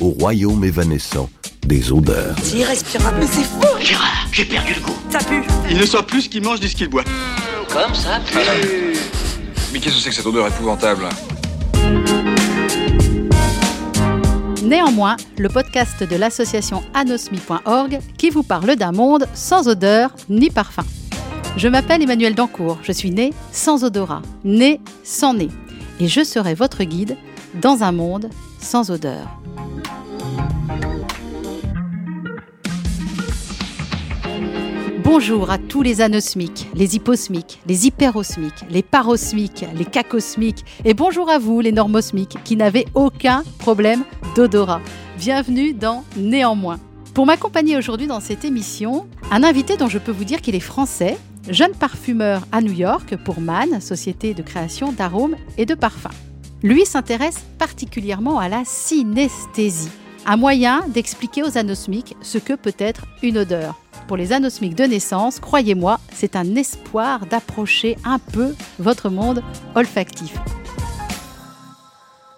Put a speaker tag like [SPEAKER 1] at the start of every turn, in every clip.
[SPEAKER 1] au royaume évanescent des odeurs.
[SPEAKER 2] C'est irrespirable. Mais c'est fou
[SPEAKER 3] Gérard, j'ai perdu le goût.
[SPEAKER 2] Ça pue
[SPEAKER 4] Il ne soit plus ce qu'il mange ni ce qu'il boit.
[SPEAKER 3] Comme ça, puis...
[SPEAKER 5] Mais qu'est-ce que c'est que cette odeur épouvantable?
[SPEAKER 6] Néanmoins, le podcast de l'association anosmi.org qui vous parle d'un monde sans odeur ni parfum. Je m'appelle Emmanuel Dancourt, je suis née sans odorat, née sans nez, et je serai votre guide dans un monde sans odeur. Bonjour à tous les anosmiques, les hyposmiques, les hyperosmiques, les parosmiques, les cacosmiques, et bonjour à vous les normosmiques qui n'avez aucun problème d'odorat. Bienvenue dans Néanmoins. Pour m'accompagner aujourd'hui dans cette émission, un invité dont je peux vous dire qu'il est français, jeune parfumeur à New York pour MAN, société de création d'arômes et de parfums. Lui s'intéresse particulièrement à la synesthésie, un moyen d'expliquer aux anosmiques ce que peut être une odeur. Pour les anosmiques de naissance, croyez-moi, c'est un espoir d'approcher un peu votre monde olfactif.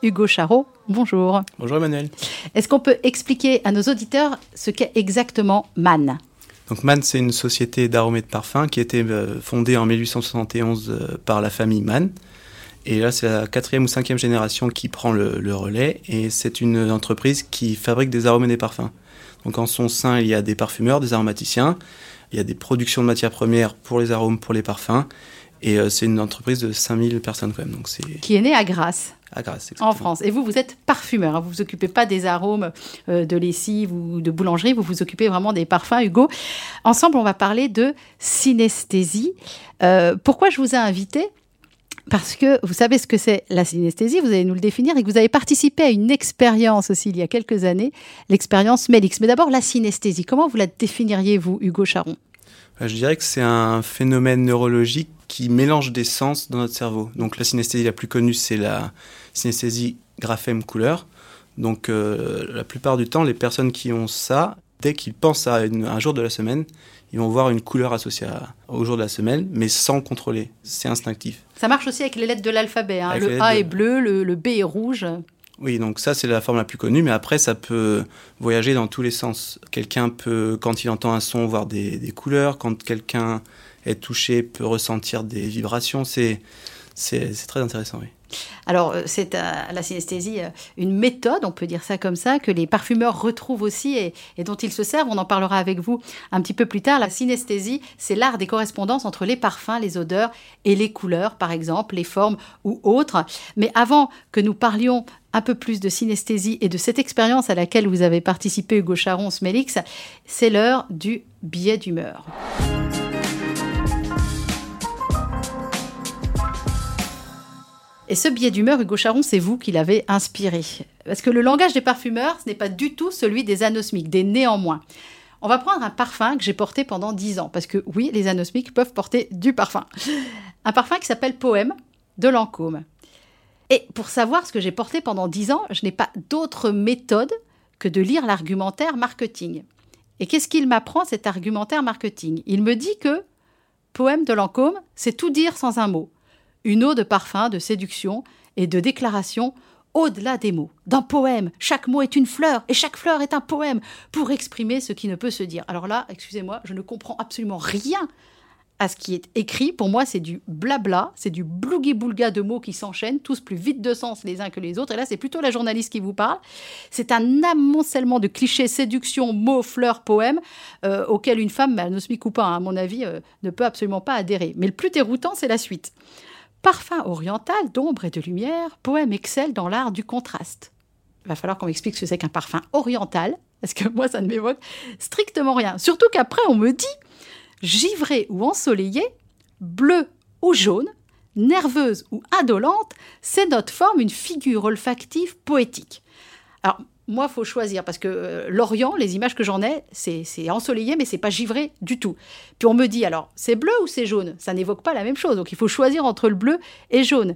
[SPEAKER 6] Hugo Charot, bonjour.
[SPEAKER 7] Bonjour Emmanuel.
[SPEAKER 6] Est-ce qu'on peut expliquer à nos auditeurs ce qu'est exactement MAN?
[SPEAKER 7] Donc MAN, c'est une société d'arômes et de parfums qui a été euh, fondée en 1871 euh, par la famille MAN. Et là, c'est la quatrième ou cinquième génération qui prend le, le relais. Et c'est une entreprise qui fabrique des arômes et des parfums. Donc en son sein, il y a des parfumeurs, des aromaticiens. Il y a des productions de matières premières pour les arômes, pour les parfums. Et euh, c'est une entreprise de 5000 personnes quand même. Donc
[SPEAKER 6] Qui est né à Grasse,
[SPEAKER 7] à Grasse.
[SPEAKER 6] en. France. Et vous, vous êtes parfumeur. hein. Vous vous occupez pas des arômes euh, de lessive ou de boulangerie. Vous vous occupez vraiment des parfums, Hugo. Ensemble, on va parler de synesthésie. Euh, pourquoi je vous ai invité? Parce que vous savez ce que c'est la synesthésie, vous allez nous le définir, et que vous avez participé à une expérience aussi il y a quelques années, l'expérience Melix. Mais d'abord, la synesthésie, comment vous la définiriez, vous, Hugo Charon?
[SPEAKER 7] Euh, Je dirais que c'est un phénomène neurologique qui mélange des sens dans notre cerveau. Donc la synesthésie la plus connue, c'est la synesthésie graphème-couleur. Donc euh, la plupart du temps, les personnes qui ont ça, dès qu'ils pensent à un jour de la semaine, ils vont voir une couleur associée à- au jour de la semaine, mais sans contrôler. C'est instinctif.
[SPEAKER 6] Ça marche aussi avec les lettres de l'alphabet. hein. Le A
[SPEAKER 7] de-
[SPEAKER 6] est bleu, le, le B est rouge.
[SPEAKER 7] Oui, donc ça c'est la forme la plus connue, mais après ça peut voyager dans tous les sens. Quelqu'un peut, quand il entend un son, voir des, des couleurs. Quand quelqu'un est touché, peut ressentir des vibrations. C'est c'est c'est très intéressant, oui.
[SPEAKER 6] Alors, euh, c'est la synesthésie euh, une méthode, on peut dire ça comme ça, que les parfumeurs retrouvent aussi et, dont ils se servent. On en parlera avec vous un petit peu plus tard. La synesthésie, c'est l'art des correspondances entre les parfums, les odeurs et les couleurs, par exemple, les formes ou autres. Mais avant que nous parlions un peu plus de synesthésie et de cette expérience à laquelle vous avez participé, Hugo Charon, Smélix, c'est l'heure du billet d'humeur. Et ce billet d'humeur, Hugo Charon, c'est vous qui l'avez inspiré. Parce que le langage des parfumeurs, ce n'est pas du tout celui des anosmiques, des néanmoins. On va prendre un parfum que j'ai porté pendant 10 ans. Parce que oui, les anosmiques peuvent porter du parfum. Un parfum qui s'appelle Poème de Lancôme. Et pour savoir ce que j'ai porté pendant 10 ans, je n'ai pas d'autre méthode que de lire l'argumentaire marketing. Et qu'est-ce qu'il m'apprend cet argumentaire marketing? Il me dit que Poème de Lancôme, c'est tout dire sans un mot une eau de parfum, de séduction et de déclaration au-delà des mots. D'un poème, chaque mot est une fleur et chaque fleur est un poème pour exprimer ce qui ne peut se dire. Alors là, excusez-moi, je ne comprends absolument rien à ce qui est écrit. Pour moi, c'est du blabla, c'est du blougi-boulga de mots qui s'enchaînent, tous plus vite de sens les uns que les autres. Et là, c'est plutôt la journaliste qui vous parle. C'est un amoncellement de clichés, séduction, mots, fleurs, poèmes, euh, auxquels une femme, anosmique ou pas, hein, à mon avis, euh, ne peut absolument pas adhérer. Mais le plus déroutant, c'est la suite. Parfum oriental d'ombre et de lumière, poème excelle dans l'art du contraste. Il va falloir qu'on m'explique ce que c'est qu'un parfum oriental, parce que moi, ça ne m'évoque strictement rien. Surtout qu'après, on me dit givré ou ensoleillé, bleu ou jaune, nerveuse ou indolente, ces notes forment une figure olfactive poétique. Alors, moi, faut choisir parce que euh, l'Orient, les images que j'en ai, c'est ensoleillé, mais c'est pas givré du tout. Puis on me dit alors, c'est bleu ou c'est jaune? Ça n'évoque pas la même chose. Donc il faut choisir entre le bleu et jaune.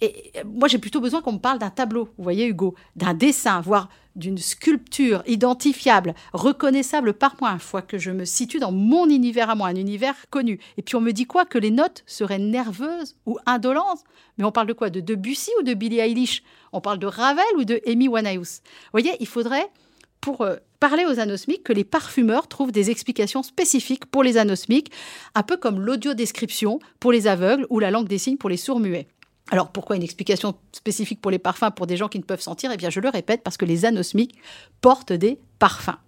[SPEAKER 6] Et moi, j'ai plutôt besoin qu'on me parle d'un tableau, vous voyez, Hugo, d'un dessin, voire d'une sculpture identifiable, reconnaissable par moi, une fois que je me situe dans mon univers à moi, un univers connu. Et puis on me dit quoi? Que les notes seraient nerveuses ou indolentes. Mais on parle de quoi? De Debussy ou de Billie Eilish? On parle de Ravel ou de Amy Winehouse? Vous voyez, il faudrait, pour euh, parler aux anosmiques, que les parfumeurs trouvent des explications spécifiques pour les anosmiques, un peu comme l'audiodescription pour les aveugles ou la langue des signes pour les sourds-muets. Alors pourquoi une explication spécifique pour les parfums pour des gens qui ne peuvent sentir? Eh bien je le répète parce que les anosmiques portent des parfums.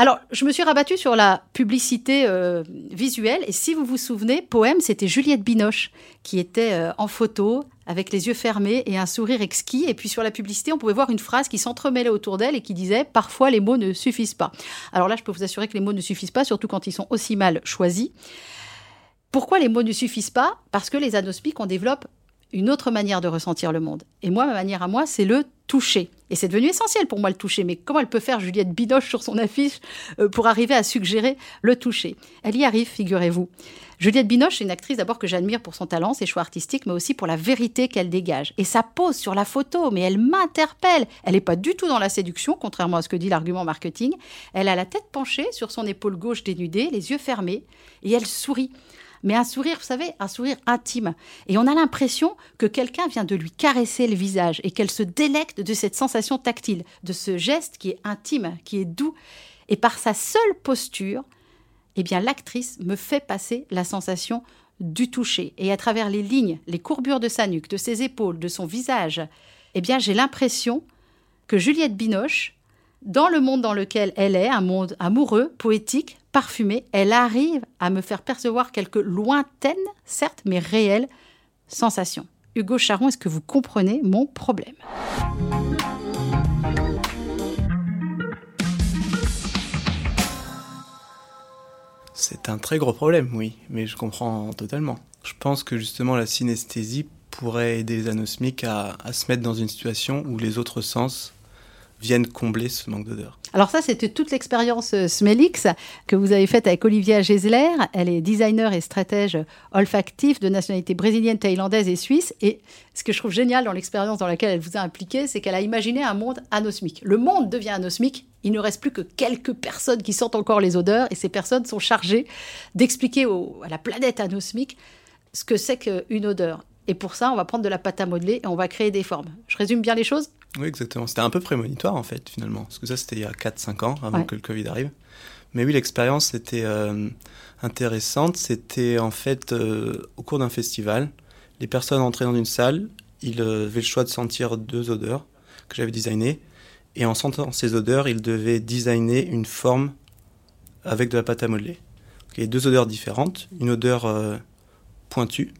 [SPEAKER 6] Alors, je me suis rabattue sur la publicité euh, visuelle. Et si vous vous souvenez, Poème, c'était Juliette Binoche qui était euh, en photo avec les yeux fermés et un sourire exquis. Et puis sur la publicité, on pouvait voir une phrase qui s'entremêlait autour d'elle et qui disait Parfois les mots ne suffisent pas. Alors là, je peux vous assurer que les mots ne suffisent pas, surtout quand ils sont aussi mal choisis. Pourquoi les mots ne suffisent pas? Parce que les anosmiques, on développe une autre manière de ressentir le monde. Et moi, ma manière à moi, c'est le toucher. Et c'est devenu essentiel pour moi le toucher. Mais comment elle peut faire Juliette Bidoche sur son affiche euh, pour arriver à suggérer le toucher? Elle y arrive, figurez-vous. Juliette Binoche est une actrice d'abord que j'admire pour son talent, ses choix artistiques, mais aussi pour la vérité qu'elle dégage. Et sa pose sur la photo, mais elle m'interpelle. Elle n'est pas du tout dans la séduction, contrairement à ce que dit l'argument marketing. Elle a la tête penchée sur son épaule gauche dénudée, les yeux fermés, et elle sourit mais un sourire, vous savez, un sourire intime. Et on a l'impression que quelqu'un vient de lui caresser le visage et qu'elle se délecte de cette sensation tactile, de ce geste qui est intime, qui est doux. Et par sa seule posture, eh bien, l'actrice me fait passer la sensation du toucher. Et à travers les lignes, les courbures de sa nuque, de ses épaules, de son visage, eh bien, j'ai l'impression que Juliette Binoche, dans le monde dans lequel elle est, un monde amoureux, poétique, parfumée, elle arrive à me faire percevoir quelques lointaines, certes, mais réelles sensations. Hugo Charon, est-ce que vous comprenez mon problème?
[SPEAKER 7] C'est un très gros problème, oui, mais je comprends totalement. Je pense que justement la synesthésie pourrait aider les anosmiques à, se mettre dans une situation où les autres sens viennent combler ce manque d'odeur.
[SPEAKER 6] Alors ça, c'était toute l'expérience euh, Smellix que vous avez faite avec Olivia Gesler. Elle est designer et stratège olfactif de nationalité brésilienne, thaïlandaise et suisse. Et ce que je trouve génial dans l'expérience dans laquelle elle vous a impliqué, c'est qu'elle a imaginé un monde anosmique. Le monde devient anosmique. Il ne reste plus que quelques personnes qui sentent encore les odeurs et ces personnes sont chargées d'expliquer à la planète anosmique ce que c'est qu'une odeur. Et pour ça, on va prendre de la pâte à modeler et on va créer des formes. Je résume bien les choses?
[SPEAKER 7] Oui, exactement. C'était un peu prémonitoire, en fait, finalement. Parce que ça, c'était il y a 4-5 ans, avant que le Covid arrive. Mais oui, l'expérience était euh, intéressante. C'était, en fait, euh, au cours d'un festival, les personnes entraient dans une salle, ils euh, avaient le choix de sentir deux odeurs que j'avais designées. Et en sentant ces odeurs, ils devaient designer une forme avec de la pâte à modeler. il y a deux odeurs différentes. Une odeur pointue.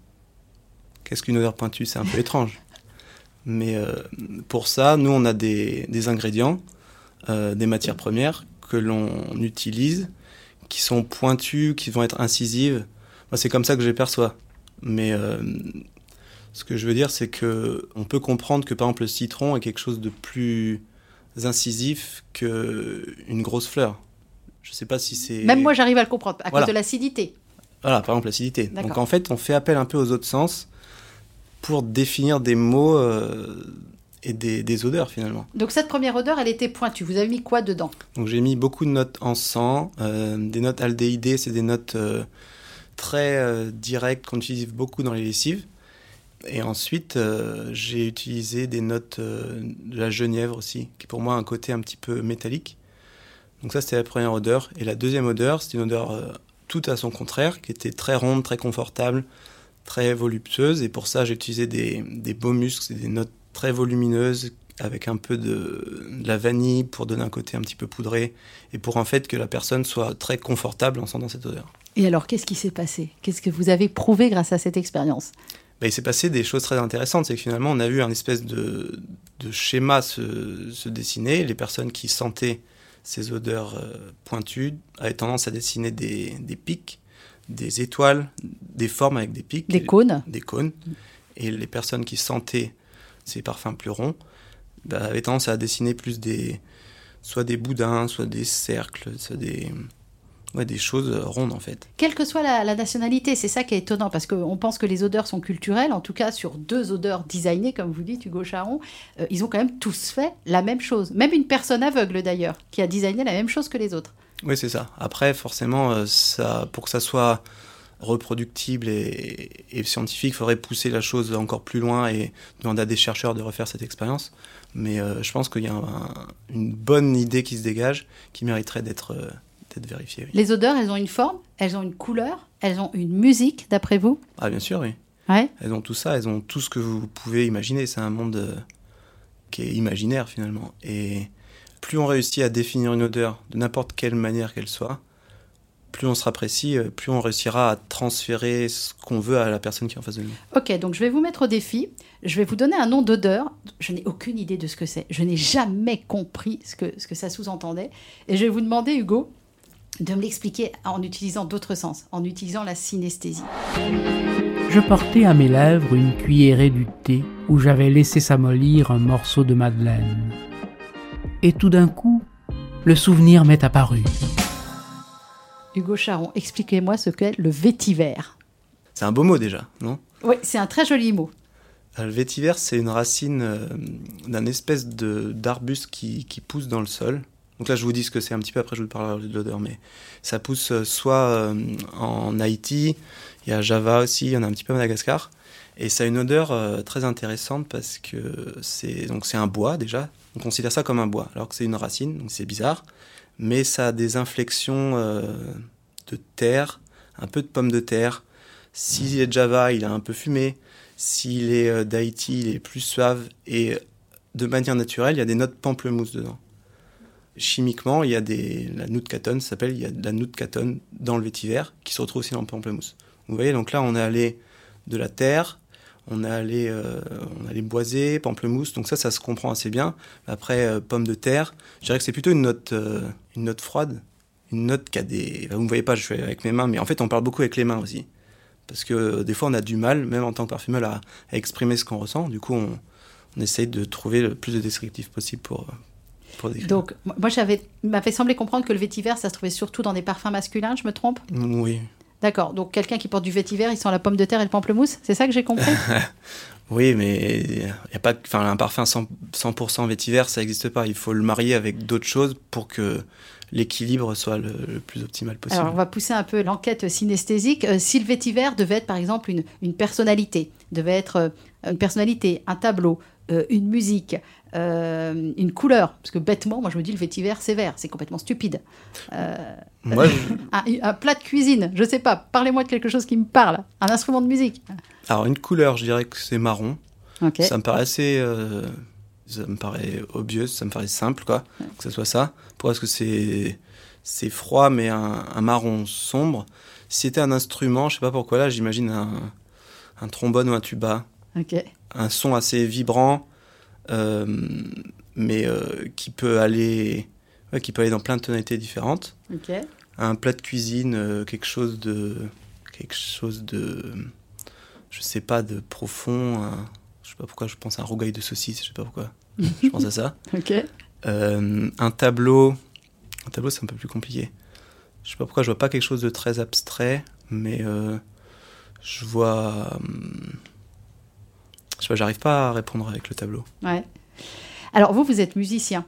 [SPEAKER 7] Qu'est-ce qu'une odeur pointue? C'est un peu étrange. Mais euh, pour ça, nous, on a des, des ingrédients, euh, des matières premières que l'on utilise, qui sont pointues, qui vont être incisives. Moi, c'est comme ça que je les perçois. Mais euh, ce que je veux dire, c'est que on peut comprendre que, par exemple, le citron est quelque chose de plus incisif qu'une grosse fleur. Je ne sais pas si c'est...
[SPEAKER 6] Même moi, j'arrive à le comprendre, à cause de l'acidité.
[SPEAKER 7] Voilà, par exemple, l'acidité. Donc, en fait, on fait appel un peu aux autres sens pour définir des mots euh, et des, odeurs finalement.
[SPEAKER 6] Donc cette première odeur, elle était pointue. Vous avez mis quoi dedans?
[SPEAKER 7] Donc j'ai mis beaucoup de notes en sang, euh, des notes aldéhydées, c'est des notes euh, très directes qu'on utilise beaucoup dans les lessives. Et ensuite, j'ai utilisé des notes de la genièvre aussi, qui pour moi a un côté un petit peu métallique. Donc ça, c'était la première odeur. Et la deuxième odeur, c'est une odeur tout à son contraire, qui était très ronde, très confortable, très voluptueuse. Et pour ça, j'ai utilisé des, des beaux muscles, des notes très volumineuses avec un peu de, la vanille pour donner un côté un petit peu poudré et pour en fait que la personne soit très confortable en sentant cette odeur.
[SPEAKER 6] Et alors, qu'est-ce qui s'est passé? Qu'est-ce que vous avez prouvé grâce à cette expérience?
[SPEAKER 7] Ben, Il s'est passé des choses très intéressantes. C'est que finalement, on a vu un espèce de, de schéma se, se, dessiner. Les personnes qui sentaient ces odeurs euh, pointues avaient tendance à dessiner des, des pics des étoiles, des formes avec des pics.
[SPEAKER 6] Des cônes.
[SPEAKER 7] Des cônes. Et les personnes qui sentaient ces parfums plus ronds bah, avaient tendance à dessiner plus des, soit des boudins, soit des cercles, soit des, ouais, des choses rondes en fait.
[SPEAKER 6] Quelle que soit la, la nationalité, c'est ça qui est étonnant, parce qu'on pense que les odeurs sont culturelles, en tout cas sur deux odeurs designées, comme vous dites, Hugo Charon, euh, ils ont quand même tous fait la même chose. Même une personne aveugle d'ailleurs, qui a designé la même chose que les autres.
[SPEAKER 7] Oui, c'est ça. Après, forcément, euh, ça, pour que ça soit reproductible et, et scientifique, il faudrait pousser la chose encore plus loin et demander à des chercheurs de refaire cette expérience. Mais euh, je pense qu'il y a un- une bonne idée qui se dégage qui mériterait d'être euh, vérifiée. oui.
[SPEAKER 6] Les odeurs, elles ont une forme, elles ont une couleur, elles ont une musique, d'après vous?
[SPEAKER 7] Ah, bien sûr, oui.
[SPEAKER 6] Ouais.
[SPEAKER 7] Elles ont tout ça, elles ont tout ce que vous pouvez imaginer. C'est un monde euh, qui est imaginaire finalement. Et plus on réussit à définir une odeur de n'importe quelle manière qu'elle soit, plus on sera précis, euh, plus on réussira à transférer ce qu'on veut à la personne qui est en face de nous.
[SPEAKER 6] Ok, donc je vais vous mettre au défi. Je vais vous donner un nom d'odeur. Je n'ai aucune idée de ce que c'est. Je n'ai jamais compris ce que, ce que ça sous-entendait. Et je vais vous demander, Hugo, de me l'expliquer en utilisant d'autres sens, en utilisant la synesthésie.
[SPEAKER 2] Je portais à mes lèvres une cuillerée du thé où j'avais laissé s'amollir un morceau de madeleine. Et tout d'un coup, le souvenir m'est apparu.
[SPEAKER 6] Hugo Charon, expliquez-moi ce qu'est le vétiver.
[SPEAKER 7] C'est un beau mot déjà, non?
[SPEAKER 6] Oui, c'est un très joli mot.
[SPEAKER 7] Euh, Le vétiver, c'est une racine euh, d'un espèce de- d'arbuste qui, qui pousse dans le sol. Donc là, je vous dis ce que c'est un petit peu, après je vous parlerai de l'odeur, mais ça pousse euh, soit euh, en Haïti, il y a Java aussi, il y en a un petit peu à Madagascar. Et ça a une odeur euh, très intéressante parce que c'est donc c'est un bois déjà. On considère ça comme un bois, alors que c'est une racine, donc c'est bizarre. Mais ça a des inflexions euh, de terre, un peu de pommes de terre. S'il est de Java, il a un peu fumé. S'il est euh, d'Haïti, il est plus suave. Et de manière naturelle, il y a des notes pamplemousse dedans. Chimiquement, il y a des, la noute s'appelle, il y a de la noute catone dans le vétiver qui se retrouve aussi dans le pamplemousse. Vous voyez, donc là, on est allé de la terre, on est allé, euh, on boiser, pamplemousse, donc ça, ça se comprend assez bien. Après, euh, pomme de terre, je dirais que c'est plutôt une note, euh, une note froide, une note qui a des. Vous ne me voyez pas, je fais avec mes mains, mais en fait, on parle beaucoup avec les mains aussi. Parce que des fois, on a du mal, même en tant que parfumeur, à, à exprimer ce qu'on ressent. Du coup, on, on essaye de trouver le plus de descriptif possible pour, pour décrire.
[SPEAKER 6] Donc, moi, j'avais, m'avait semblé comprendre que le vétiver, ça se trouvait surtout dans des parfums masculins, je me trompe?
[SPEAKER 7] Oui.
[SPEAKER 6] D'accord, donc quelqu'un qui porte du vétiver, il sent la pomme de terre et le pamplemousse, c'est ça que j'ai compris?
[SPEAKER 7] Oui, mais il y a pas, enfin, un parfum 100%, 100 vétiver, ça n'existe pas. Il faut le marier avec d'autres choses pour que l'équilibre soit le, le plus optimal possible.
[SPEAKER 6] Alors, on va pousser un peu l'enquête synesthésique. Euh, si le vétiver devait être, par exemple, une, une personnalité, devait être euh, une personnalité, un tableau, euh, une musique, euh, une couleur, parce que bêtement, moi je me dis le vétiver c'est vert, c'est complètement stupide.
[SPEAKER 7] Moi, je-
[SPEAKER 6] Un, un plat de cuisine, je sais pas, parlez-moi de quelque chose qui me parle, un instrument de musique.
[SPEAKER 7] alors une couleur, je dirais que c'est marron. Ça me paraît assez, euh, ça me paraît obvious, ça me paraît simple, quoi, que ce soit ça. Pourquoi Parce que c'est, c'est froid, mais un, un marron sombre? Si c'était un instrument, je sais pas pourquoi là, j'imagine un, un trombone ou un tuba, un son assez vibrant, euh, mais euh, qui peut aller, ouais, qui peut aller dans plein de tonalités différentes. Un plat de cuisine, euh, quelque chose de, quelque chose de, je sais pas, de profond. un- je sais pas pourquoi je pense à un rougail de saucisse, je sais pas pourquoi. je pense à ça. Euh, un tableau, un tableau c'est un peu plus compliqué. Je sais pas pourquoi je vois pas quelque chose de très abstrait, mais euh, je vois, hum, je pas, j'arrive pas à répondre avec le tableau.
[SPEAKER 6] Ouais. Alors, vous, vous êtes musicien.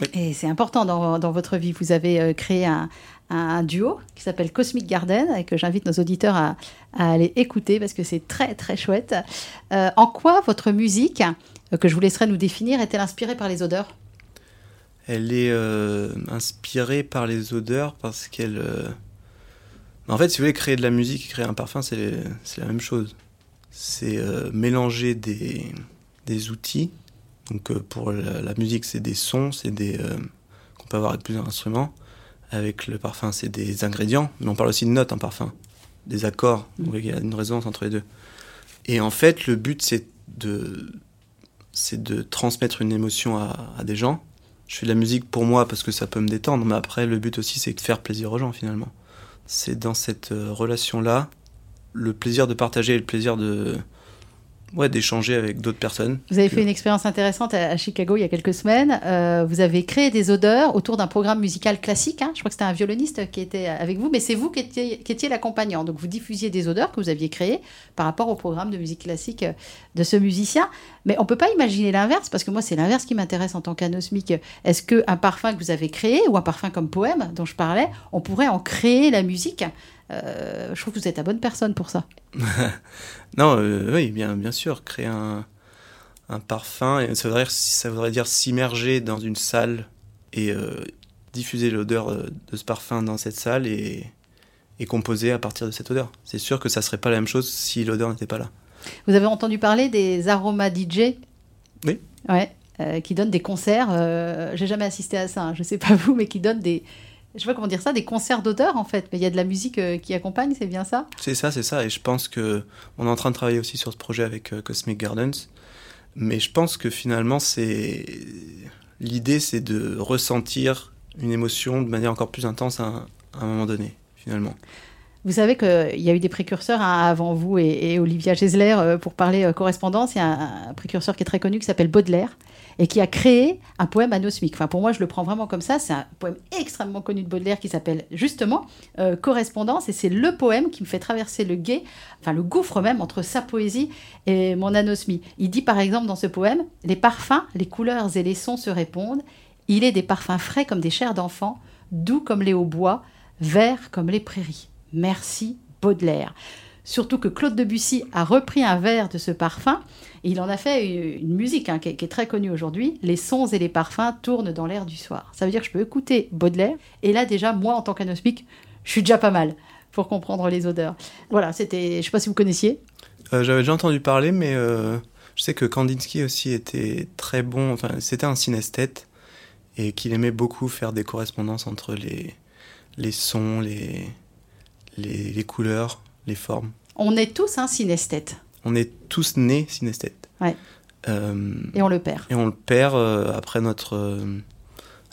[SPEAKER 7] Oui.
[SPEAKER 6] Et c'est important dans, dans votre vie. Vous avez euh, créé un, un duo qui s'appelle Cosmic Garden et que j'invite nos auditeurs à, à aller écouter parce que c'est très, très chouette. Euh, en quoi votre musique, euh, que je vous laisserai nous définir, est-elle inspirée par les odeurs?
[SPEAKER 7] Elle est inspirée par les odeurs parce qu'elle. En fait, si vous voulez créer de la musique et créer un parfum, c'est c'est la même chose. C'est euh, mélanger des, des outils. Donc euh, pour la, la musique, c'est des sons, c'est des euh, qu'on peut avoir avec plusieurs instruments. Avec le parfum, c'est des ingrédients, mais on parle aussi de notes en parfum, des accords. Vous voyez qu'il y a une résonance entre les deux. Et en fait, le but, c'est de c'est de transmettre une émotion à, à des gens. Je fais de la musique pour moi parce que ça peut me détendre, mais après, le but aussi, c'est de faire plaisir aux gens finalement. C'est dans cette relation-là, le plaisir de partager et le plaisir de, ouais, d'échanger avec d'autres personnes.
[SPEAKER 6] Vous avez fait une expérience intéressante à, Chicago il y a quelques semaines. Euh, vous avez créé des odeurs autour d'un programme musical classique. hein. Je crois que c'était un violoniste qui était avec vous, mais c'est vous qui étiez, qui étiez l'accompagnant. Donc vous diffusiez des odeurs que vous aviez créées par rapport au programme de musique classique de ce musicien. Mais on peut pas imaginer l'inverse, parce que moi c'est l'inverse qui m'intéresse en tant qu'anosmique. Est-ce qu'un parfum que vous avez créé, ou un parfum comme poème dont je parlais, on pourrait en créer la musique Euh, Je trouve que vous êtes la bonne personne pour ça.
[SPEAKER 7] Non, euh, oui, bien, bien sûr, créer un, un parfum, et ça voudrait, ça voudrait dire s'immerger dans une salle et euh, diffuser l'odeur de ce parfum dans cette salle et, et composer à partir de cette odeur. C'est sûr que ça serait pas la même chose si l'odeur n'était pas là.
[SPEAKER 6] Vous avez entendu parler des aromas DJ
[SPEAKER 7] Oui.
[SPEAKER 6] Ouais, qui donnent des concerts. J'ai jamais assisté à ça, hein, je sais pas vous, mais qui donnent des. Je sais pas comment dire ça, des concerts d'odeurs en fait. Mais il y a de la musique euh, qui accompagne, c'est bien ça?
[SPEAKER 7] C'est ça, c'est ça. Et je pense que on est en train de travailler aussi sur ce projet avec euh, Cosmic Gardens. Mais je pense que finalement, c'est l'idée, c'est de ressentir une émotion de manière encore plus intense à un, à un moment donné, finalement.
[SPEAKER 6] Vous savez qu'il y a eu des précurseurs hein, avant vous et, et Olivia Gesler euh, pour parler euh, correspondance. Il y a un, un précurseur qui est très connu qui s'appelle Baudelaire et qui a créé un poème anosmique. Enfin, pour moi, je le prends vraiment comme ça. C'est un poème extrêmement connu de Baudelaire qui s'appelle justement euh, Correspondance et c'est le poème qui me fait traverser le guet, enfin le gouffre même entre sa poésie et mon anosmie. Il dit par exemple dans ce poème Les parfums, les couleurs et les sons se répondent. Il est des parfums frais comme des chairs d'enfant, doux comme les hauts-bois, verts comme les prairies. Merci Baudelaire. Surtout que Claude Debussy a repris un vers de ce parfum et il en a fait une, musique hein, qui, est, très connue aujourd'hui. Les sons et les parfums tournent dans l'air du soir. Ça veut dire que je peux écouter Baudelaire et là déjà, moi en tant qu'anosmique, je suis déjà pas mal pour comprendre les odeurs. Voilà, c'était, je sais pas si vous connaissiez.
[SPEAKER 7] Euh, J'avais déjà entendu parler, mais euh, je sais que Kandinsky aussi était très bon. Enfin, c'était un synesthète et qu'il aimait beaucoup faire des correspondances entre les, les sons, les, les couleurs, les formes.
[SPEAKER 6] On est tous un synesthète
[SPEAKER 7] On est tous nés synesthètes.
[SPEAKER 6] Ouais.
[SPEAKER 7] Euh,
[SPEAKER 6] et on le perd.
[SPEAKER 7] et on le perd euh, après notre euh,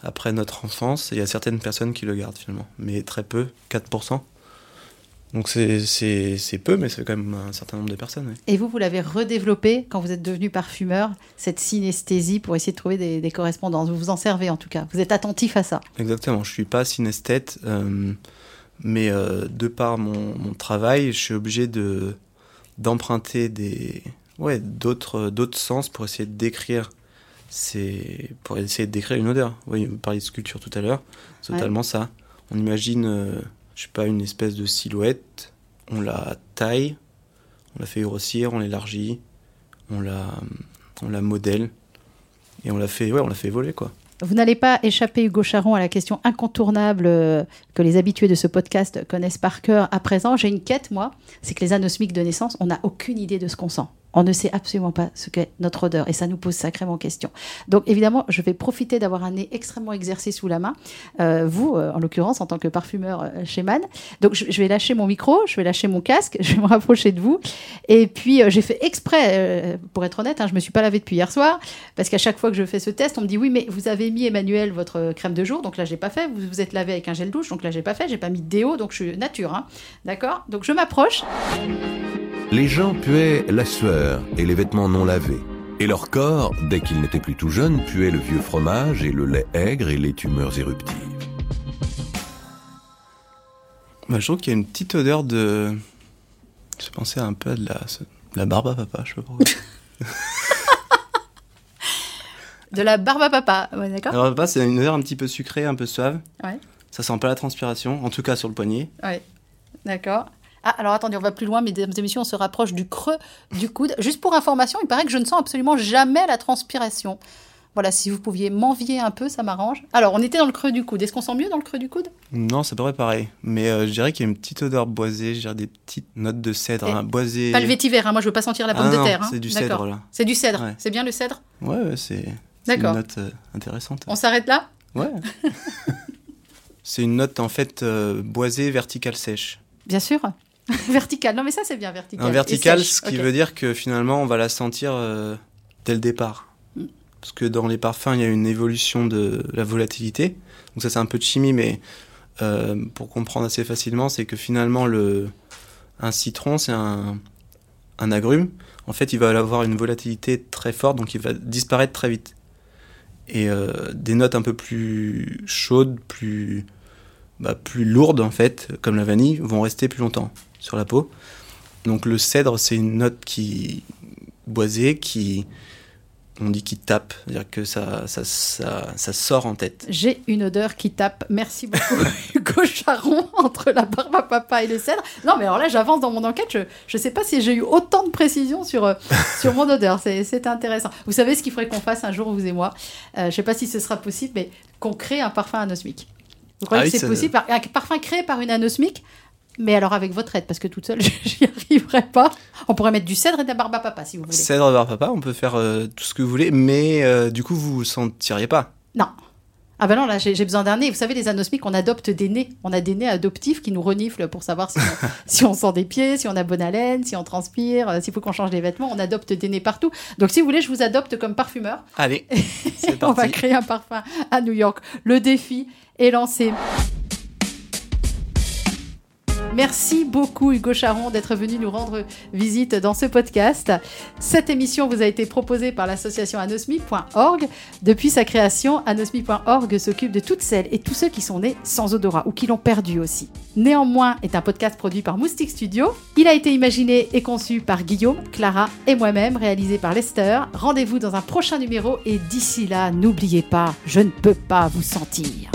[SPEAKER 7] après notre enfance. Il y a certaines personnes qui le gardent finalement, mais très peu, 4%. Donc c'est- peu, mais c'est quand même un certain nombre de personnes. ouais.
[SPEAKER 6] Et vous, vous l'avez redéveloppé quand vous êtes devenu parfumeur, cette synesthésie pour essayer de trouver des, des correspondances. Vous vous en servez en tout cas. Vous êtes attentif à ça.
[SPEAKER 7] Exactement, je suis pas synesthète, mais euh, de par mon, mon travail, je suis obligé de d'emprunter des ouais d'autres d'autres sens pour essayer de décrire ces pour essayer de décrire une odeur. Oui, vous parliez de sculpture tout à l'heure, c'est
[SPEAKER 6] Ouais.
[SPEAKER 7] totalement ça. On imagine, euh, je sais pas, une espèce de silhouette, on la taille, on la fait grossir, on l'élargit, on la on la modèle et on la fait ouais on la fait voler quoi.
[SPEAKER 6] Vous n'allez pas échapper, Hugo Charon, à la question incontournable euh, que les habitués de ce podcast connaissent par cœur à présent. J'ai une quête, moi, c'est que les anosmiques de naissance, on n'a aucune idée de ce qu'on sent. On ne sait absolument pas ce qu'est notre odeur et ça nous pose sacrément question. Donc évidemment, je vais profiter d'avoir un nez extrêmement exercé sous la main, euh, vous euh, en l'occurrence en tant que parfumeur euh, chez Man. Donc je, vais lâcher mon micro, je vais lâcher mon casque, je vais me rapprocher de vous. Et puis j'ai fait exprès, pour être honnête, hein, je me suis pas lavé depuis hier soir parce qu'à chaque fois que je fais ce test, on me dit oui, mais vous avez mis Emmanuel votre crème de jour, donc là j'ai pas fait. Vous vous êtes lavé avec un gel douche, donc là j'ai pas fait. J'ai pas mis de déo, donc je suis nature, hein. d'accord? Donc je m'approche.
[SPEAKER 1] Les gens puaient la sueur et les vêtements non lavés. Et leur corps, dès qu'ils n'étaient plus tout jeunes, puait le vieux fromage et le lait aigre et les tumeurs éruptives.
[SPEAKER 7] Bah, je trouve qu'il y a une petite odeur de. Je pensais un peu à de la, de la barbe à papa, je sais pas pourquoi.
[SPEAKER 6] De la barbe à papa, ouais, d'accord.
[SPEAKER 7] la barbe à papa, c'est une odeur un petit peu sucrée, un peu suave.
[SPEAKER 6] Ouais.
[SPEAKER 7] Ça sent pas la transpiration, en tout cas sur le poignet.
[SPEAKER 6] Ouais, d'accord. Ah, alors attendez, on va plus loin, mesdames et messieurs, on se rapproche du creux du coude. Juste pour information, il paraît que je ne sens absolument jamais la transpiration. Voilà, si vous pouviez m'envier un peu, ça m'arrange. Alors, on était dans le creux du coude. Est-ce qu'on sent mieux dans le creux du coude?
[SPEAKER 7] Non, pas vrai pareil. Mais euh, je dirais qu'il y a une petite odeur boisée, je dirais des petites notes de cèdre, hein, boisé.
[SPEAKER 6] Pas le vétiver, hein, moi je veux pas sentir la pomme
[SPEAKER 7] Ah
[SPEAKER 6] de
[SPEAKER 7] non,
[SPEAKER 6] terre. hein.
[SPEAKER 7] c'est du cèdre là.
[SPEAKER 6] C'est du cèdre.
[SPEAKER 7] Ouais.
[SPEAKER 6] C'est bien le cèdre?
[SPEAKER 7] Ouais, ouais, c'est une note euh, intéressante.
[SPEAKER 6] On s'arrête là?
[SPEAKER 7] Ouais. c'est une note en fait euh, boisée verticale sèche.
[SPEAKER 6] Bien sûr. vertical. Non, mais ça, c'est bien vertical.
[SPEAKER 7] Un vertical, ce qui veut dire que finalement on va la sentir euh, dès le départ.
[SPEAKER 6] Mm.
[SPEAKER 7] Parce que dans les parfums, il y a une évolution de la volatilité. Donc ça c'est un peu de chimie, mais euh, pour comprendre assez facilement, c'est que finalement le un citron c'est un, un agrume. En en fait, il va avoir une volatilité très forte, donc il va disparaître très vite. Et euh, des notes un peu plus chaudes, plus, bah, plus lourdes, en fait, comme la vanille, vont rester plus longtemps sur la peau. Donc le cèdre, c'est une note qui boisée, qui, on dit qui tape, c'est-à-dire que ça, ça, ça, ça, sort en tête.
[SPEAKER 6] J'ai une odeur qui tape. Merci beaucoup, Hugo Charon, entre la barbe à papa et le cèdre. Non, mais alors là, j'avance dans mon enquête. Je ne sais pas si j'ai eu autant de précision sur, euh, sur mon odeur. C'est intéressant. Vous savez ce qu'il faudrait qu'on fasse un jour, vous et moi? Euh, Je ne sais pas si ce sera possible, mais qu'on crée un parfum anosmique. Vous croyez
[SPEAKER 7] Ah
[SPEAKER 6] que
[SPEAKER 7] oui,
[SPEAKER 6] c'est possible Un parfum créé par une anosmique? Mais alors avec votre aide, parce que toute seule, j'y arriverai pas. On pourrait mettre du cèdre et de la barbe à papa, si vous voulez.
[SPEAKER 7] Cèdre barbe papa, on peut faire euh, tout ce que vous voulez, mais euh, du coup, vous vous sentiriez pas.
[SPEAKER 6] Non. Ah ben non, là j'ai besoin d'un nez. Vous savez, les anosmiques, on adopte des nez. On a des nez adoptifs qui nous reniflent pour savoir si on, si on sent des pieds, si on a bonne haleine, si on transpire, euh, s'il faut qu'on change les vêtements. On adopte des nez partout. Donc si vous voulez, je vous adopte comme parfumeur.
[SPEAKER 7] Allez, c'est
[SPEAKER 6] On va
[SPEAKER 7] parti.
[SPEAKER 6] créer un parfum à New York. Le défi est lancé. Merci beaucoup Hugo Charon d'être venu nous rendre visite dans ce podcast. Cette émission vous a été proposée par l'association anosmi.org. Depuis sa création, anosmi.org s'occupe de toutes celles et tous ceux qui sont nés sans odorat ou qui l'ont perdu aussi. Néanmoins est un podcast produit par Moustique Studio. Il a été imaginé et conçu par Guillaume, Clara et moi-même, réalisé par Lester. Rendez-vous dans un prochain numéro et d'ici là, n'oubliez pas, je ne peux pas vous sentir.